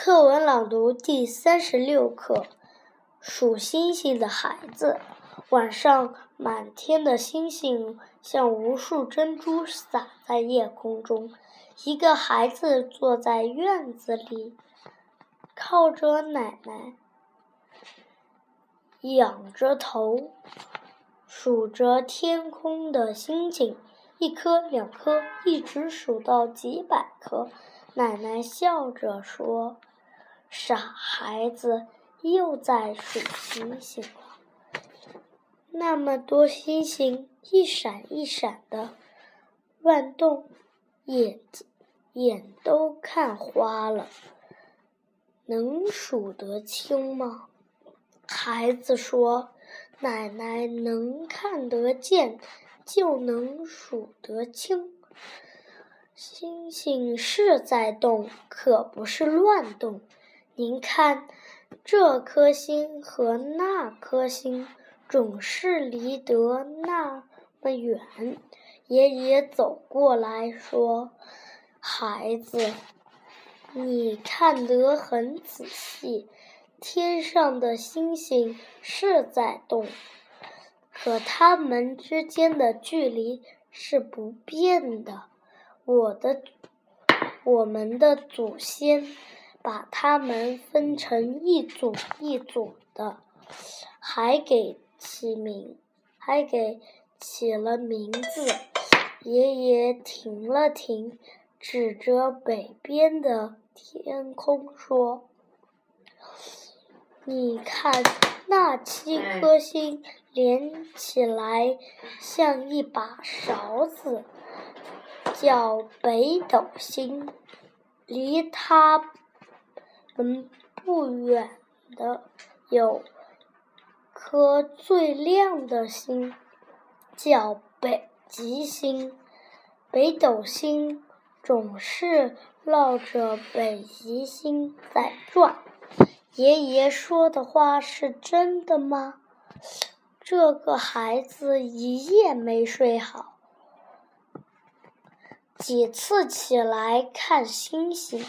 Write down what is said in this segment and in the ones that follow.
课文朗读第三十六课：数星星的孩子。晚上，满天的星星像无数珍珠洒在夜空中。一个孩子坐在院子里，靠着奶奶，仰着头，数着天空的星星，一颗两颗，一直数到几百颗。奶奶笑着说：“傻孩子，又在数星星了。那么多星星，一闪一闪的，乱动，眼睛眼都看花了。能数得清吗？”孩子说：“奶奶能看得见，就能数得清。”星星是在动，可不是乱动。您看，这颗星和那颗星总是离得那么远。爷爷走过来说：“孩子，你看得很仔细，天上的星星是在动，可它们之间的距离是不变的。”我的，我们的祖先把它们分成一组一组的，还给起名，还给起了名字。爷爷停了停，指着北边的天空说：“你看，那七颗星连起来像一把勺子。”叫北斗星，离它们不远的有颗最亮的星，叫北极星。北斗星总是绕着北极星在转。爷爷说的话是真的吗？这个孩子一夜没睡好。几次起来看星星，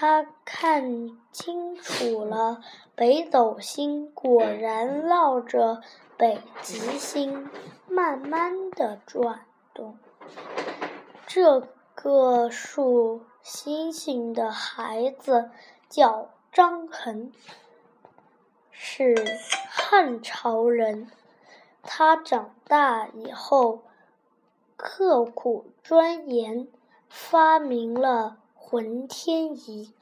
他看清楚了，北斗星果然绕着北极星慢慢的转动。这个数星星的孩子叫张衡，是汉朝人。他长大以后。刻苦钻研，发明了浑天仪。